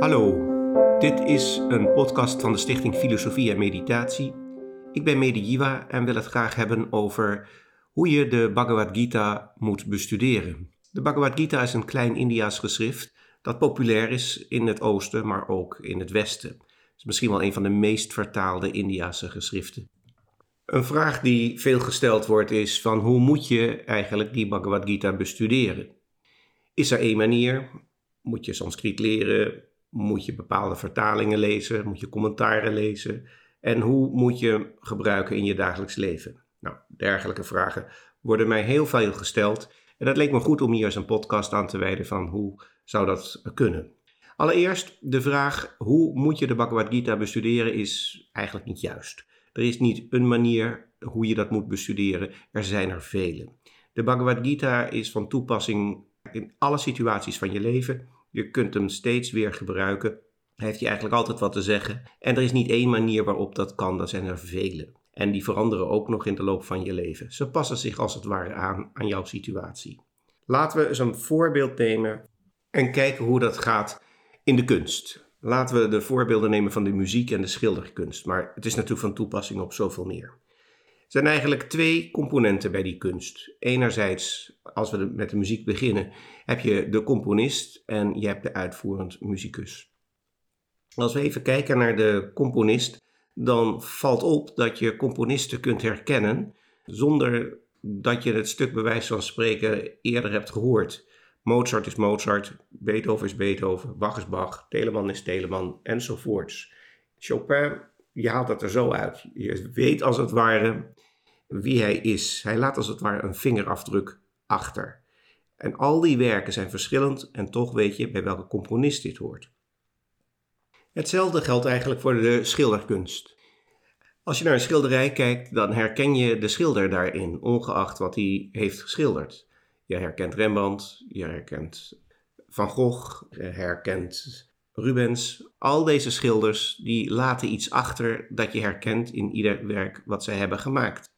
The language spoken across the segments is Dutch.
Hallo, dit is een podcast van de Stichting Filosofie en Meditatie. Ik ben Mede Jiwa en wil het graag hebben over hoe je de Bhagavad Gita moet bestuderen. De Bhagavad Gita is een klein Indiaas geschrift dat populair is in het oosten, maar ook in het westen. Het is misschien wel een van de meest vertaalde Indiase geschriften. Een vraag die veel gesteld wordt is van hoe moet je eigenlijk die Bhagavad Gita bestuderen? Is er één manier? Moet je Sanskriet leren? Moet je bepaalde vertalingen lezen? Moet je commentaren lezen? En hoe moet je gebruiken in je dagelijks leven? Nou, dergelijke vragen worden mij heel veel gesteld. En dat leek me goed om hier eens een podcast aan te wijden van hoe zou dat kunnen. Allereerst de vraag hoe moet je de Bhagavad Gita bestuderen is eigenlijk niet juist. Er is niet een manier hoe je dat moet bestuderen, er zijn er vele. De Bhagavad Gita is van toepassing in alle situaties van je leven. Je kunt hem steeds weer gebruiken. Hij heeft je eigenlijk altijd wat te zeggen. En er is niet één manier waarop dat kan, er zijn er vele. En die veranderen ook nog in de loop van je leven. Ze passen zich als het ware aan aan jouw situatie. Laten we eens een voorbeeld nemen en kijken hoe dat gaat in de kunst. Laten we de voorbeelden nemen van de muziek en de schilderkunst, maar het is natuurlijk van toepassing op zoveel meer. Er zijn eigenlijk twee componenten bij die kunst. Enerzijds, als we met de muziek beginnen, heb je de componist en je hebt de uitvoerend muzikus. Als we even kijken naar de componist, dan valt op dat je componisten kunt herkennen zonder dat je het stuk bij wijze van spreken eerder hebt gehoord. Mozart is Mozart, Beethoven is Beethoven, Bach is Bach, Telemann is Telemann enzovoorts. Chopin, je haalt het er zo uit. Je weet als het ware wie hij is. Hij laat als het ware een vingerafdruk achter. En al die werken zijn verschillend en toch weet je bij welke componist dit hoort. Hetzelfde geldt eigenlijk voor de schilderkunst. Als je naar een schilderij kijkt, dan herken je de schilder daarin, ongeacht wat hij heeft geschilderd. Je herkent Rembrandt, je herkent Van Gogh, je herkent Rubens. Al deze schilders die laten iets achter dat je herkent in ieder werk wat zij hebben gemaakt.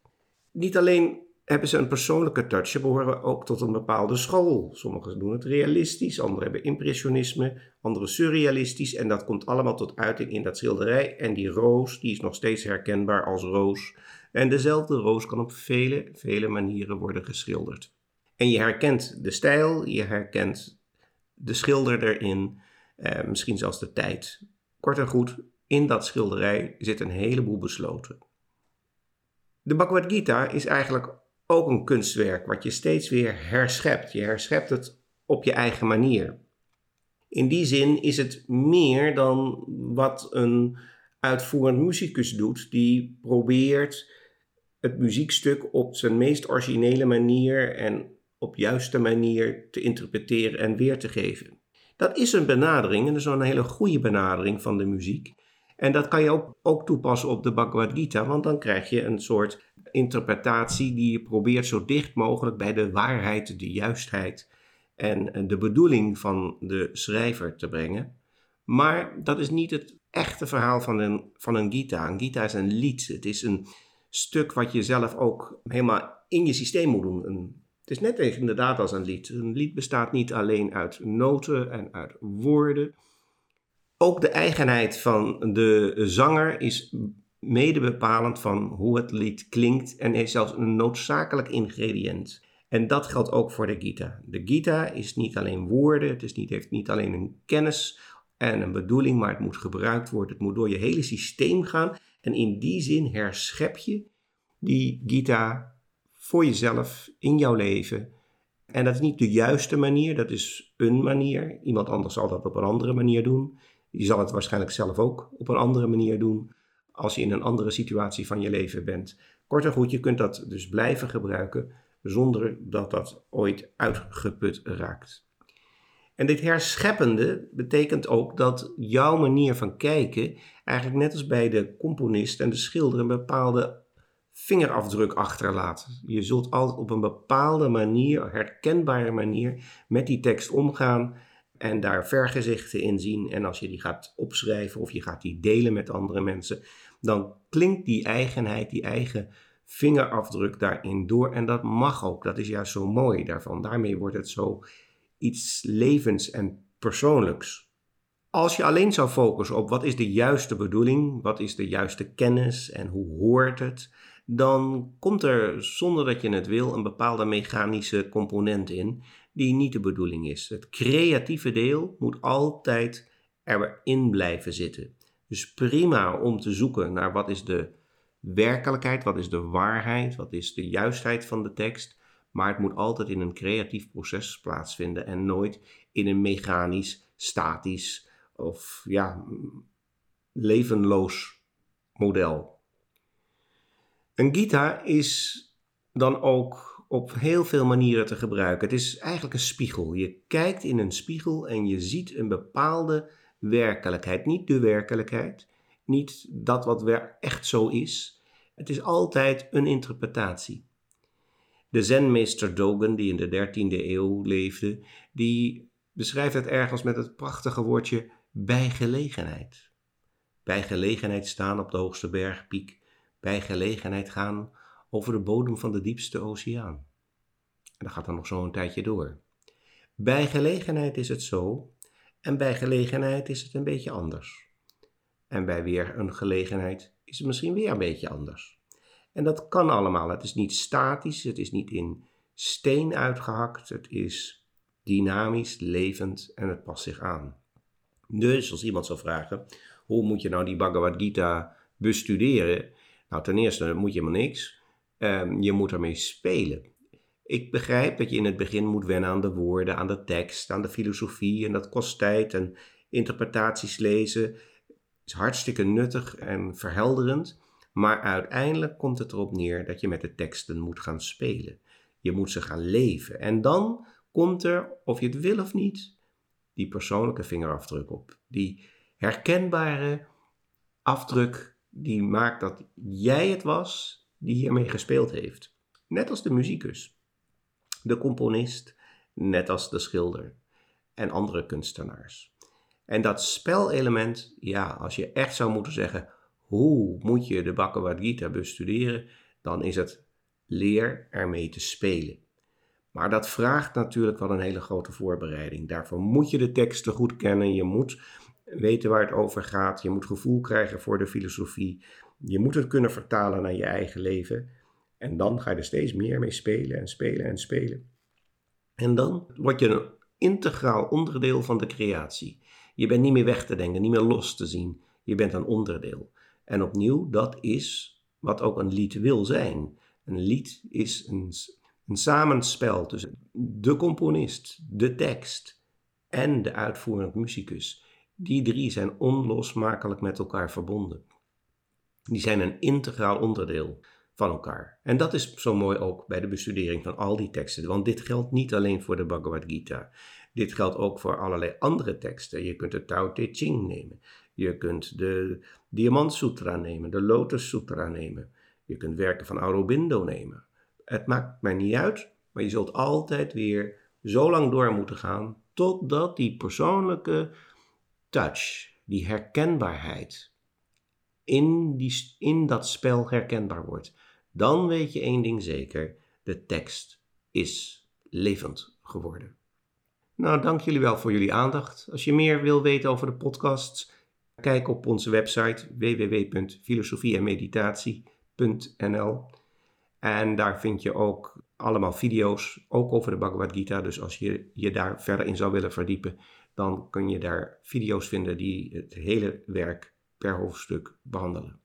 Niet alleen hebben ze een persoonlijke touch, ze behoren ook tot een bepaalde school. Sommigen doen het realistisch, anderen hebben impressionisme, anderen surrealistisch. En dat komt allemaal tot uiting in dat schilderij. En die roos, die is nog steeds herkenbaar als roos. En dezelfde roos kan op vele, vele manieren worden geschilderd. En je herkent de stijl, je herkent de schilder erin, eh, misschien zelfs de tijd. Kort en goed, in dat schilderij zit een heleboel besloten. De Bhagavad Gita is eigenlijk ook een kunstwerk wat je steeds weer herschept. Je herschept het op je eigen manier. In die zin is het meer dan wat een uitvoerend muzikus doet, die probeert het muziekstuk op zijn meest originele manier en op juiste manier te interpreteren en weer te geven. Dat is een benadering en dat is een hele goede benadering van de muziek. En dat kan je ook, ook toepassen op de Bhagavad Gita, want dan krijg je een soort interpretatie die je probeert zo dicht mogelijk bij de waarheid, de juistheid en de bedoeling van de schrijver te brengen. Maar dat is niet het echte verhaal van een, van een Gita. Een Gita is een lied. Het is een stuk wat je zelf ook helemaal in je systeem moet doen. Een, het is net inderdaad als een lied. Een lied bestaat niet alleen uit noten en uit woorden. Ook de eigenheid van de zanger is mede bepalend van hoe het lied klinkt en is zelfs een noodzakelijk ingrediënt. En dat geldt ook voor de Gita. De Gita is niet alleen woorden, het is niet, heeft niet alleen een kennis en een bedoeling, maar het moet gebruikt worden. Het moet door je hele systeem gaan. En in die zin herschep je die Gita voor jezelf in jouw leven. En dat is niet de juiste manier, dat is een manier. Iemand anders zal dat op een andere manier doen. Je zal het waarschijnlijk zelf ook op een andere manier doen als je in een andere situatie van je leven bent. Kort en goed, je kunt dat dus blijven gebruiken zonder dat dat ooit uitgeput raakt. En dit herscheppende betekent ook dat jouw manier van kijken eigenlijk net als bij de componist en de schilder een bepaalde vingerafdruk achterlaat. Je zult altijd op een bepaalde manier, herkenbare manier, met die tekst omgaan en daar vergezichten in zien. En als je die gaat opschrijven of je gaat die delen met andere mensen, dan klinkt die eigenheid, die eigen vingerafdruk daarin door. En dat mag ook. Dat is juist zo mooi daarvan. Daarmee wordt het zo iets levens en persoonlijks. Als je alleen zou focussen op wat is de juiste bedoeling, wat is de juiste kennis en hoe hoort het, dan komt er zonder dat je het wil een bepaalde mechanische component in die niet de bedoeling is. Het creatieve deel moet altijd erin blijven zitten. Dus prima om te zoeken naar wat is de werkelijkheid, wat is de waarheid, wat is de juistheid van de tekst. Maar het moet altijd in een creatief proces plaatsvinden en nooit in een mechanisch, statisch of ja, levenloos model. Een gita is dan ook op heel veel manieren te gebruiken. Het is eigenlijk een spiegel. Je kijkt in een spiegel en je ziet een bepaalde werkelijkheid. Niet de werkelijkheid, niet dat wat echt zo is. Het is altijd een interpretatie. De zenmeester Dogen, die in de 13e eeuw leefde, die beschrijft het ergens met het prachtige woordje bij gelegenheid. Bij gelegenheid staan op de hoogste bergpiek, bij gelegenheid gaan over de bodem van de diepste oceaan. En dat gaat dan nog zo een tijdje door. Bij gelegenheid is het zo, en bij gelegenheid is het een beetje anders. En bij weer een gelegenheid is het misschien weer een beetje anders. En dat kan allemaal. Het is niet statisch, het is niet in steen uitgehakt, het is dynamisch, levend en het past zich aan. Dus als iemand zou vragen, hoe moet je nou die Bhagavad Gita bestuderen? Nou, ten eerste moet je helemaal niks. Um, je moet ermee spelen. Ik begrijp dat je in het begin moet wennen aan de woorden, aan de tekst, aan de filosofie en dat kost tijd en interpretaties lezen is hartstikke nuttig en verhelderend, maar uiteindelijk komt het erop neer dat je met de teksten moet gaan spelen. Je moet ze gaan leven en dan komt er, of je het wil of niet, die persoonlijke vingerafdruk op. Die herkenbare afdruk die maakt dat jij het was die hiermee gespeeld heeft. Net als de muzikus, de componist, net als de schilder en andere kunstenaars. En dat spelelement, ja, als je echt zou moeten zeggen, hoe moet je de Bhagavad Gita bestuderen, dan is het leer ermee te spelen. Maar dat vraagt natuurlijk wel een hele grote voorbereiding. Daarvoor moet je de teksten goed kennen, je moet weten waar het over gaat, je moet gevoel krijgen voor de filosofie, je moet het kunnen vertalen naar je eigen leven. En dan ga je er steeds meer mee spelen en spelen en spelen. En dan word je een integraal onderdeel van de creatie. Je bent niet meer weg te denken, niet meer los te zien. Je bent een onderdeel. En opnieuw, dat is wat ook een lied wil zijn. Een lied is een, een samenspel tussen de componist, de tekst en de uitvoerend muzikus. Die drie zijn onlosmakelijk met elkaar verbonden. Die zijn een integraal onderdeel van elkaar. En dat is zo mooi ook bij de bestudering van al die teksten. Want dit geldt niet alleen voor de Bhagavad Gita. Dit geldt ook voor allerlei andere teksten. Je kunt de Tao Te Ching nemen. Je kunt de Diamant Sutra nemen, de Lotus Sutra nemen. Je kunt werken van Aurobindo nemen. Het maakt mij niet uit, maar je zult altijd weer zo lang door moeten gaan totdat die persoonlijke touch, die herkenbaarheid in, die, in dat spel herkenbaar wordt. Dan weet je één ding zeker: de tekst is levend geworden. Nou, dank jullie wel voor jullie aandacht. Als je meer wil weten over de podcasts, kijk op onze website www.filosofie-en-meditatie.nl. En daar vind je ook allemaal video's, ook over de Bhagavad Gita. Dus als je je daar verder in zou willen verdiepen, dan kun je daar video's vinden die het hele werk per hoofdstuk behandelen.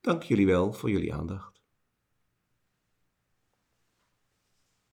Dank jullie wel voor jullie aandacht.